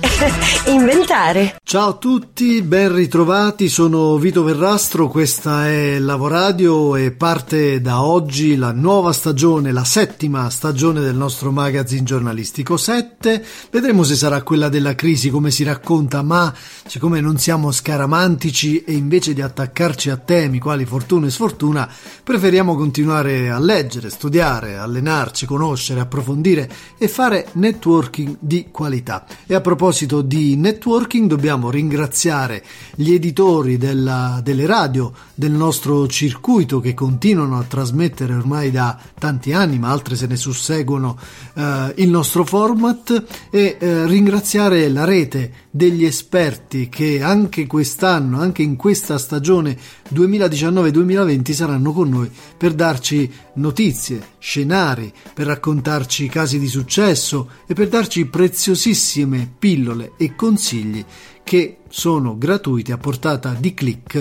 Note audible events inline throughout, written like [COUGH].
[LAUGHS] inventare. Ciao a tutti, ben ritrovati, sono Vito Verrastro, questa è Lavoradio e parte da oggi la nuova stagione, la settima stagione del nostro magazine giornalistico 7. Vedremo se sarà quella della crisi come si racconta, ma siccome non siamo scaramantici e invece di attaccarci a temi quali fortuna e sfortuna, preferiamo continuare a leggere, studiare, allenarci, conoscere, approfondire e fare networking di qualità. E a proposito proposito di networking dobbiamo ringraziare gli editori della, delle radio del nostro circuito che continuano a trasmettere ormai da tanti anni, ma altre se ne susseguono eh, il nostro format e eh, ringraziare la rete degli esperti che anche quest'anno, anche in questa stagione 2019-2020 saranno con noi per darci notizie, scenari, per raccontarci casi di successo e per darci preziosissime pillole e consigli che sono gratuiti a portata di click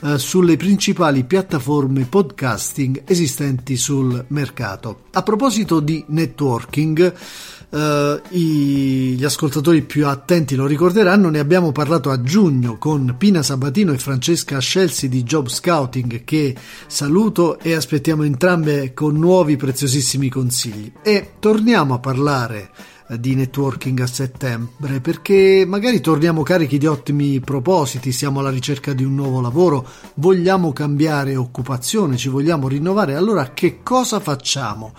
eh, sulle principali piattaforme podcasting esistenti sul mercato. A proposito di networking, Uh, i, gli ascoltatori più attenti lo ricorderanno, ne abbiamo parlato a giugno con Pina Sabatino e Francesca Scelsi di Job Scouting che saluto e aspettiamo entrambe con nuovi preziosissimi consigli. E torniamo a parlare eh, di networking a settembre perché magari torniamo carichi di ottimi propositi, siamo alla ricerca di un nuovo lavoro, vogliamo cambiare occupazione, ci vogliamo rinnovare, allora che cosa facciamo?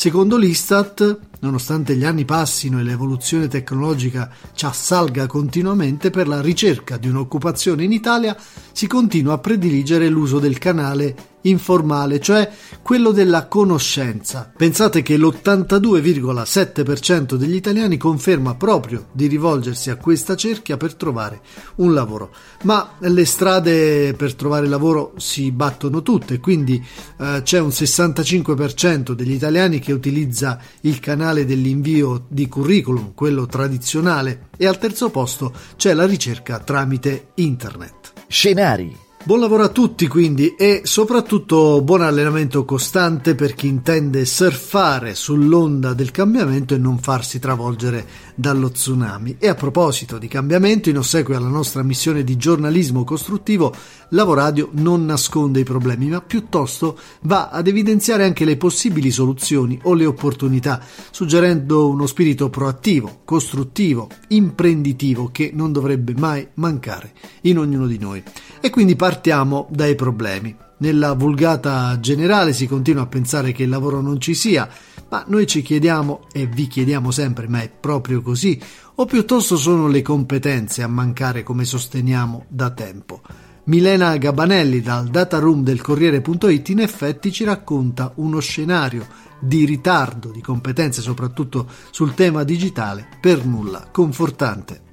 Secondo l'Istat, nonostante gli anni passino e l'evoluzione tecnologica ci assalga continuamente, per la ricerca di un'occupazione in Italia si continua a prediligere l'uso del canale informale, cioè quello della conoscenza. Pensate che l'82,7% degli italiani conferma proprio di rivolgersi a questa cerchia per trovare un lavoro. Ma le strade per trovare lavoro si battono tutte, quindi eh, c'è un 65% degli italiani che utilizza il canale dell'invio di curriculum, quello tradizionale, e al terzo posto c'è la ricerca tramite internet. Scenari Buon lavoro a tutti quindi e soprattutto buon allenamento costante per chi intende surfare sull'onda del cambiamento e non farsi travolgere dallo tsunami. E a proposito di cambiamento, in ossequio alla nostra missione di giornalismo costruttivo, Lavoradio non nasconde i problemi, ma piuttosto va ad evidenziare anche le possibili soluzioni o le opportunità, suggerendo uno spirito proattivo, costruttivo, imprenditivo che non dovrebbe mai mancare in ognuno di noi. E quindi partiamo dai problemi. Nella vulgata generale si continua a pensare che il lavoro non ci sia, ma noi ci chiediamo, e vi chiediamo sempre, ma è proprio così, o piuttosto sono le competenze a mancare come sosteniamo da tempo. Milena Gabanelli dal data room del Corriere.it in effetti ci racconta uno scenario di ritardo di competenze soprattutto sul tema digitale per nulla confortante.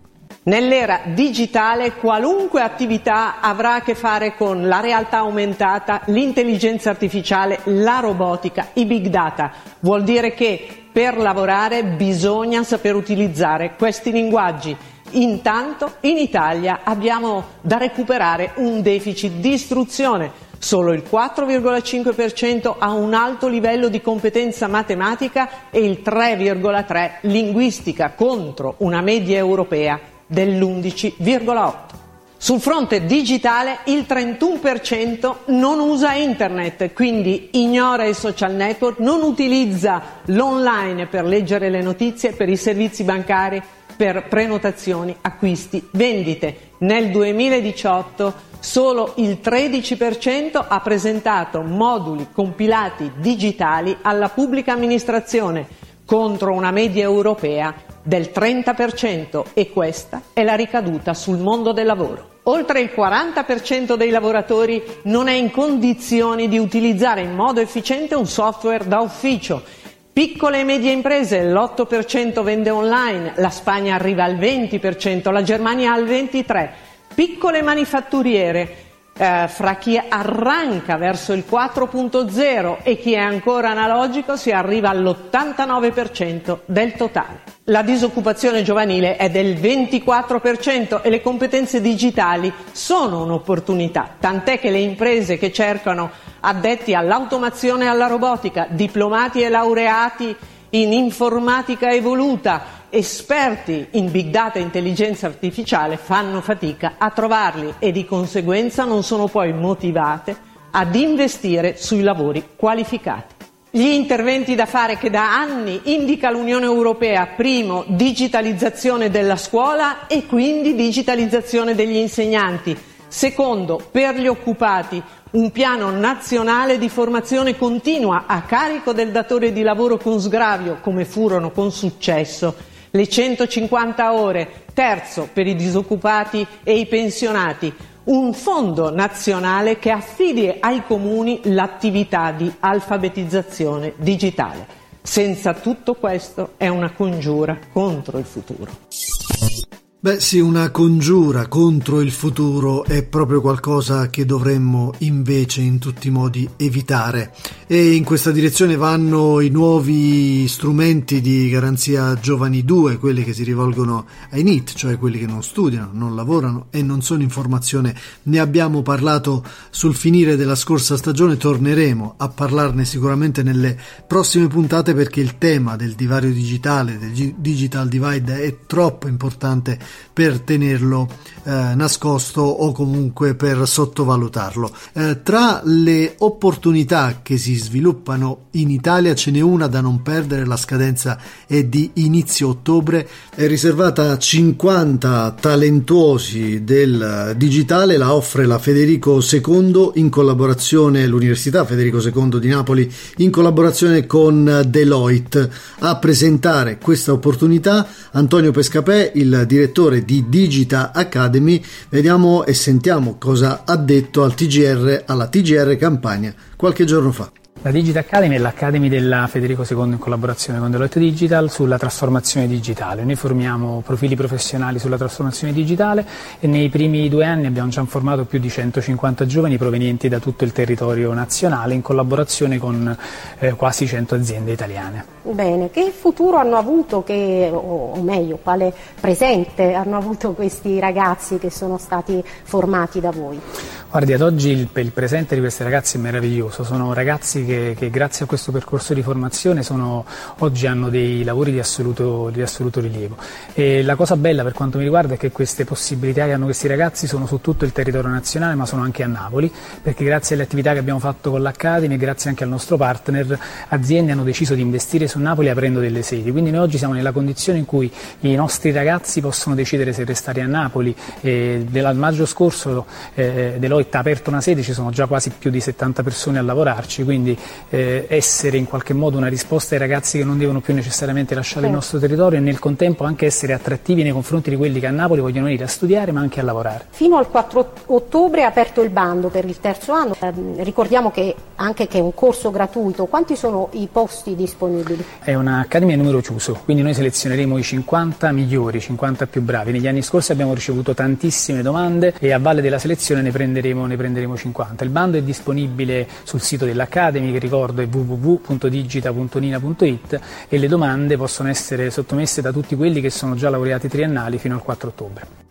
Nell'era digitale qualunque attività avrà a che fare con la realtà aumentata, l'intelligenza artificiale, la robotica, i big data. Vuol dire che per lavorare bisogna saper utilizzare questi linguaggi. Intanto in Italia abbiamo da recuperare un deficit di istruzione. Solo il 4,5% ha un alto livello di competenza matematica e il 3,3% linguistica contro una media europea dell'11,8. Sul fronte digitale il 31% non usa internet, quindi ignora i social network, non utilizza l'online per leggere le notizie, per i servizi bancari, per prenotazioni, acquisti, vendite. Nel 2018 solo il 13% ha presentato moduli compilati digitali alla pubblica amministrazione contro una media europea del 30% e questa è la ricaduta sul mondo del lavoro. Oltre il 40% dei lavoratori non è in condizioni di utilizzare in modo efficiente un software da ufficio. Piccole e medie imprese, l'8% vende online, la Spagna arriva al 20%, la Germania al 23%. Piccole manifatturiere, eh, fra chi arranca verso il 4.0 e chi è ancora analogico si arriva all'89% del totale. La disoccupazione giovanile è del 24% e le competenze digitali sono un'opportunità, tant'è che le imprese che cercano addetti all'automazione e alla robotica, diplomati e laureati in informatica evoluta, esperti in big data e intelligenza artificiale fanno fatica a trovarli e di conseguenza non sono poi motivate ad investire sui lavori qualificati. Gli interventi da fare che da anni indica l'Unione Europea, primo, digitalizzazione della scuola e quindi digitalizzazione degli insegnanti, secondo, per gli occupati, un piano nazionale di formazione continua a carico del datore di lavoro con sgravio, come furono con successo le 150 ore, terzo per i disoccupati e i pensionati, un fondo nazionale che affidi ai comuni l'attività di alfabetizzazione digitale. Senza tutto questo è una congiura contro il futuro. Beh sì, una congiura contro il futuro è proprio qualcosa che dovremmo invece in tutti i modi evitare e in questa direzione vanno i nuovi strumenti di garanzia giovani 2, quelli che si rivolgono ai NIT, cioè quelli che non studiano, non lavorano e non sono in formazione. Ne abbiamo parlato sul finire della scorsa stagione, torneremo a parlarne sicuramente nelle prossime puntate perché il tema del divario digitale, del digital divide è troppo importante per tenerlo eh, nascosto o comunque per sottovalutarlo. Eh, tra le opportunità che si sviluppano in Italia ce n'è una da non perdere, la scadenza è di inizio ottobre, è riservata a 50 talentuosi del digitale, la offre la Federico II in collaborazione, l'Università Federico II di Napoli in collaborazione con Deloitte. A presentare questa opportunità Antonio Pescapè, il direttore direttore di Digita Academy, vediamo e sentiamo cosa ha detto al TGR, alla TGR Campania qualche giorno fa. La Digital Academy è l'Academy della Federico II in collaborazione con Deloitte Digital sulla trasformazione digitale. Noi formiamo profili professionali sulla trasformazione digitale e nei primi due anni abbiamo già formato più di 150 giovani provenienti da tutto il territorio nazionale in collaborazione con eh, quasi 100 aziende italiane. Bene, che futuro hanno avuto, che, o meglio, quale presente hanno avuto questi ragazzi che sono stati formati da voi? Guardi, ad oggi il, il, presente di questi ragazzi è meraviglioso, sono ragazzi che, che, grazie a questo percorso di formazione sono, oggi hanno dei lavori di assoluto, di assoluto, rilievo. E la cosa bella per quanto mi riguarda è che queste possibilità che hanno questi ragazzi sono su tutto il territorio nazionale ma sono anche a Napoli, perché grazie alle attività che abbiamo fatto con l'Academy e grazie anche al nostro partner, aziende hanno deciso di investire su Napoli aprendo delle sedi. Quindi noi oggi siamo nella condizione in cui i nostri ragazzi possono decidere se restare a Napoli. E dal maggio scorso eh, Deloitte ha aperto una sede, ci sono già quasi più di 70 persone a lavorarci, quindi eh, essere in qualche modo una risposta ai ragazzi che non devono più necessariamente lasciare sì. il nostro territorio e nel contempo anche essere attrattivi nei confronti di quelli che a Napoli vogliono venire a studiare ma anche a lavorare. Fino al 4 ottobre è aperto il bando per il terzo anno, eh, ricordiamo che anche che è un corso gratuito, quanti sono i posti disponibili? È un'accademia a numero chiuso, quindi noi selezioneremo i 50 migliori, 50 più bravi. Negli anni scorsi abbiamo ricevuto tantissime domande e a valle della selezione ne prenderemo, ne prenderemo 50. Il bando è disponibile sul sito dell'Academy, che ricordo è www.digita.nina.it e le domande possono essere sottomesse da tutti quelli che sono già laureati triennali fino al 4 ottobre.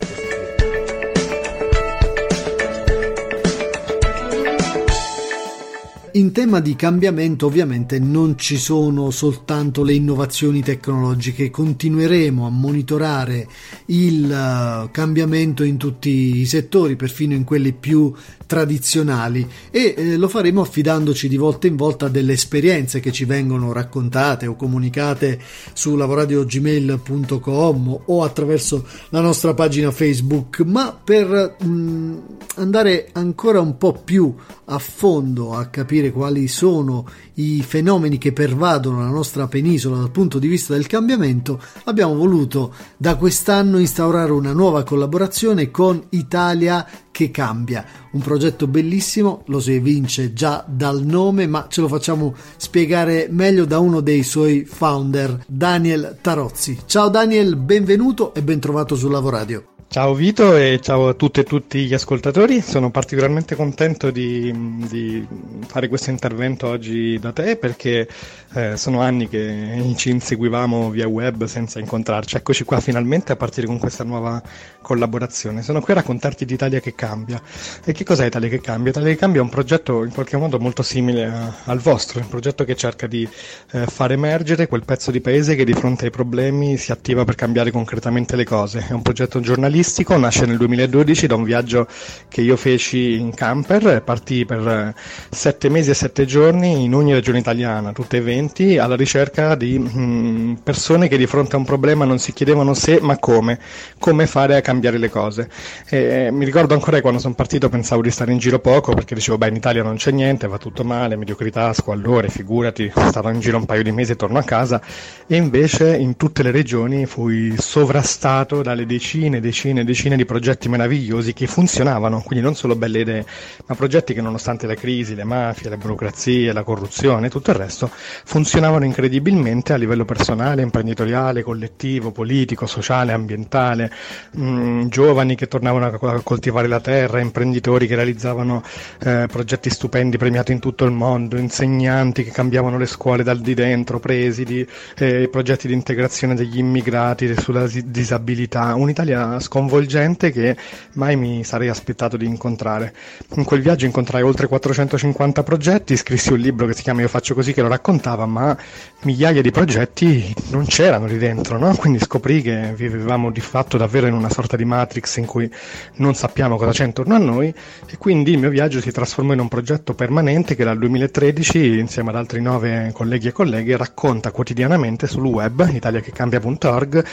In tema di cambiamento ovviamente non ci sono soltanto le innovazioni tecnologiche, continueremo a monitorare il uh, cambiamento in tutti i settori, perfino in quelli più tradizionali. E eh, lo faremo affidandoci di volta in volta delle esperienze che ci vengono raccontate o comunicate su lavoradiogmail.com o attraverso la nostra pagina Facebook, ma per mh, mm, andare ancora un po' più a fondo a capire quali sono i fenomeni che pervadono la nostra penisola dal punto di vista del cambiamento, abbiamo voluto da quest'anno instaurare una nuova collaborazione con Italia che cambia. Un progetto bellissimo, lo si evince già dal nome, ma ce lo facciamo spiegare meglio da uno dei suoi founder, Daniel Tarozzi. Ciao Daniel, benvenuto e ben trovato su Lavoradio. Ciao Vito e ciao a tutte e tutti gli ascoltatori, sono particolarmente contento di, di fare questo intervento oggi da te perché eh, sono anni che ci inseguivamo via web senza incontrarci, eccoci qua finalmente a partire con questa nuova collaborazione. Sono qui a raccontarti di Italia che cambia. E che cos'è Italia che cambia? Italia che cambia è un progetto in qualche modo molto simile a, al vostro, un progetto che cerca di eh, far emergere quel pezzo di paese che di fronte ai problemi si attiva per cambiare concretamente le cose. È un progetto giornalistico giornalistico, nasce nel 2012 da un viaggio che io feci in camper, partii per eh, sette mesi e sette giorni in ogni regione italiana, tutte eventi, alla ricerca di mm, persone che di fronte a un problema non si chiedevano se ma come, come fare a cambiare le cose. E, mi ricordo ancora che quando sono partito pensavo di stare in giro poco perché dicevo beh in Italia non c'è niente, va tutto male, mediocrità, squallore, figurati, stavo in giro un paio di mesi e torno a casa e invece in tutte le regioni fui sovrastato dalle decine e decine decine e decine di progetti meravigliosi che funzionavano, quindi non solo belle idee, ma progetti che nonostante la crisi, le mafie, le burocrazie, la corruzione e tutto il resto, funzionavano incredibilmente a livello personale, imprenditoriale, collettivo, politico, sociale, ambientale, mh, mm, giovani che tornavano a coltivare la terra, imprenditori che realizzavano eh, progetti stupendi premiati in tutto il mondo, insegnanti che cambiavano le scuole dal di dentro, presidi, eh, progetti di integrazione degli immigrati sulla disabilità, un'Italia sconosciuta sconvolgente che mai mi sarei aspettato di incontrare. In quel viaggio incontrai oltre 450 progetti, scrissi un libro che si chiama Io faccio così che lo raccontava, ma migliaia di progetti non c'erano lì dentro, no? quindi scoprì che vivevamo di fatto davvero in una sorta di matrix in cui non sappiamo cosa c'è intorno a noi e quindi il mio viaggio si trasformò in un progetto permanente che dal 2013 insieme ad altri nove colleghi e colleghe racconta quotidianamente sul web italiachecambia.org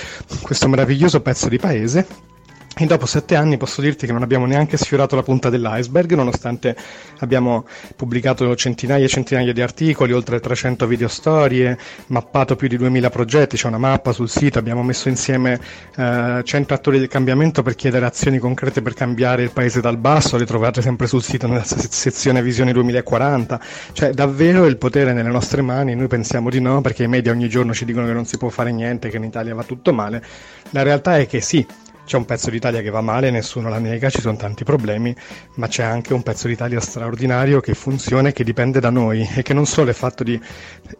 questo meraviglioso pezzo di paese e dopo sette anni posso dirti che non abbiamo neanche sfiorato la punta dell'iceberg, nonostante abbiamo pubblicato centinaia e centinaia di articoli, oltre 300 video storie, mappato più di 2000 progetti, c'è una mappa sul sito, abbiamo messo insieme eh, 100 attori del cambiamento per chiedere azioni concrete per cambiare il paese dal basso, le trovate sempre sul sito nella sezione Visione 2040, cioè davvero il potere nelle nostre mani, noi pensiamo di no perché i media ogni giorno ci dicono che non si può fare niente, che in Italia va tutto male, la realtà è che sì, c'è un pezzo d'Italia che va male, nessuno la nega, ci sono tanti problemi, ma c'è anche un pezzo d'Italia straordinario che funziona e che dipende da noi e che non solo è fatto di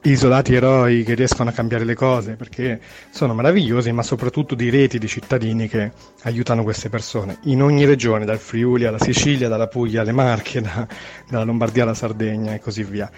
isolati eroi che riescono a cambiare le cose, perché sono meravigliosi, ma soprattutto di reti di cittadini che aiutano queste persone in ogni regione, dal Friuli alla Sicilia, dalla Puglia alle Marche, da, dalla Lombardia alla Sardegna e così via.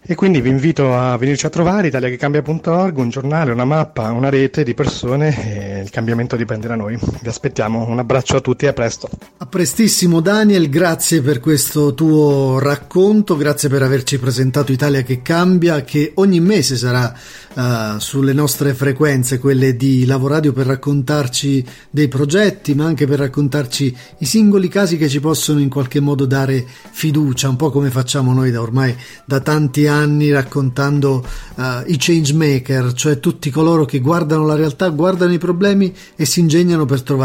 E quindi vi invito a venirci a trovare, italiachecambia.org, un giornale, una mappa, una rete di persone e il cambiamento dipende da noi. Vi aspettiamo, un abbraccio a tutti e a presto. A prestissimo Daniel, grazie per questo tuo racconto, grazie per averci presentato Italia che cambia, che ogni mese sarà uh, sulle nostre frequenze, quelle di Lavoradio per raccontarci dei progetti, ma anche per raccontarci i singoli casi che ci possono in qualche modo dare fiducia, un po' come facciamo noi da ormai da tanti anni raccontando uh, i changemaker, cioè tutti coloro che guardano la realtà, guardano i problemi e si ingegnano per trovare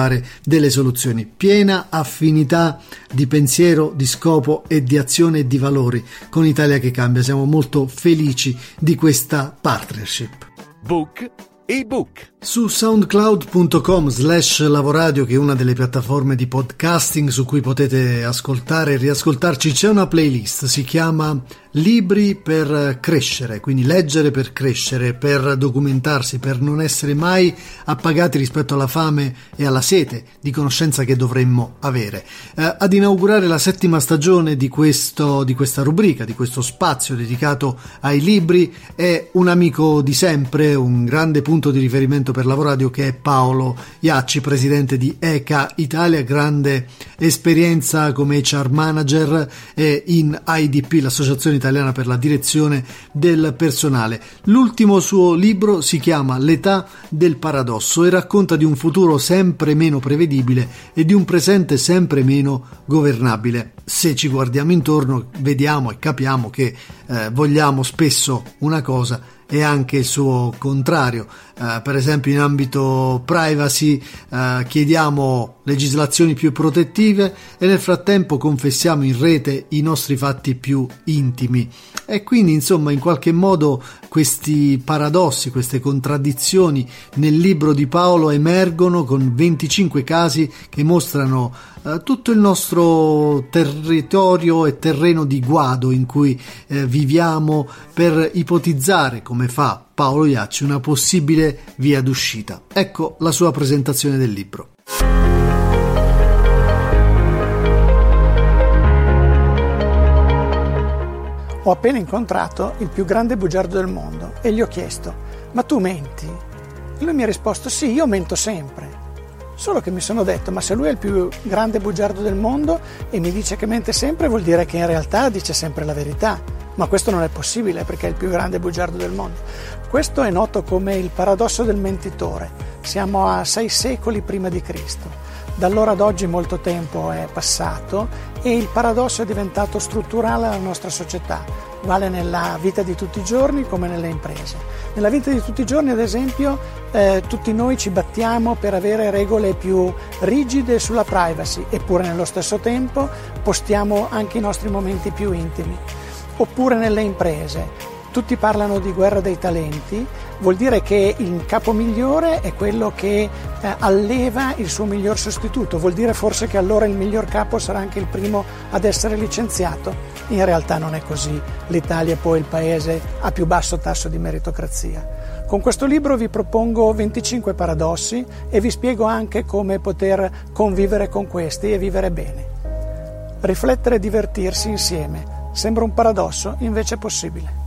delle soluzioni. Piena affinità di pensiero, di scopo e di azione e di valori con Italia che cambia. Siamo molto felici di questa partnership. Book e book. Su soundcloud.com slash lavoradio, che è una delle piattaforme di podcasting su cui potete ascoltare e riascoltarci, c'è una playlist, si chiama Libri per crescere, quindi leggere per crescere, per documentarsi, per non essere mai appagati rispetto alla fame e alla sete di conoscenza che dovremmo avere. Eh, ad inaugurare la settima stagione di, questo, di questa rubrica, di questo spazio dedicato ai libri, è un amico di sempre, un grande punto di riferimento per Lavoradio che è Paolo Iacci, presidente di ECA Italia, grande esperienza come HR manager e in IDP, l'associazione italiana per la direzione del personale. L'ultimo suo libro si chiama L'età del paradosso e racconta di un futuro sempre meno prevedibile e di un presente sempre meno governabile. Se ci guardiamo intorno vediamo e capiamo che eh, vogliamo spesso una cosa e anche il suo contrario. Uh, per esempio in ambito privacy uh, chiediamo legislazioni più protettive e nel frattempo confessiamo in rete i nostri fatti più intimi. E quindi insomma in qualche modo questi paradossi, queste contraddizioni nel libro di Paolo emergono con 25 casi che mostrano uh, tutto il nostro territorio e terreno di guado in cui eh, viviamo per ipotizzare come fa Paolo Iacci una possibile via d'uscita. Ecco la sua presentazione del libro. Ho appena incontrato il più grande bugiardo del mondo e gli ho chiesto: Ma tu menti? E lui mi ha risposto: Sì, io mento sempre. Solo che mi sono detto, ma se lui è il più grande bugiardo del mondo e mi dice che mente sempre, vuol dire che in realtà dice sempre la verità. Ma questo non è possibile perché è il più grande bugiardo del mondo. Questo è noto come il paradosso del mentitore. Siamo a sei secoli prima di Cristo. Da allora ad oggi molto tempo è passato e il paradosso è diventato strutturale alla nostra società. Vale nella vita di tutti i giorni come nelle imprese. Nella vita di tutti i giorni, ad esempio, eh, tutti noi ci battiamo per avere regole più rigide sulla privacy, eppure nello stesso tempo postiamo anche i nostri momenti più intimi oppure nelle imprese. Tutti parlano di guerra dei talenti, vuol dire che il capo migliore è quello che eh, alleva il suo miglior sostituto, vuol dire forse che allora il miglior capo sarà anche il primo ad essere licenziato. In realtà non è così, l'Italia è poi il paese a più basso tasso di meritocrazia. Con questo libro vi propongo 25 paradossi e vi spiego anche come poter convivere con questi e vivere bene. Riflettere e divertirsi insieme Sembra un paradosso, invece è possibile.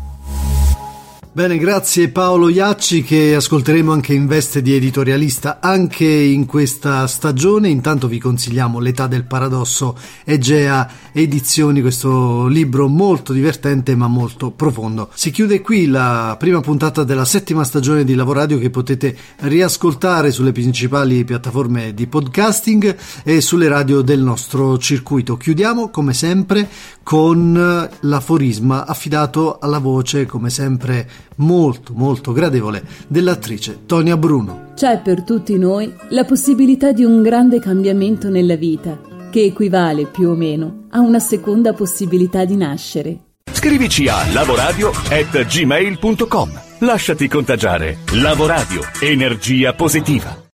Bene, grazie Paolo Iacci che ascolteremo anche in veste di editorialista anche in questa stagione. Intanto vi consigliamo L'età del paradosso Egea Edizioni, questo libro molto divertente ma molto profondo. Si chiude qui la prima puntata della settima stagione di Lavoradio che potete riascoltare sulle principali piattaforme di podcasting e sulle radio del nostro circuito. Chiudiamo come sempre con l'aforisma affidato alla voce come sempre molto molto gradevole dell'attrice Tonia Bruno. C'è per tutti noi la possibilità di un grande cambiamento nella vita, che equivale più o meno a una seconda possibilità di nascere. Scrivici a lavoradio@gmail.com. Lasciati contagiare. Lavoradio, energia positiva.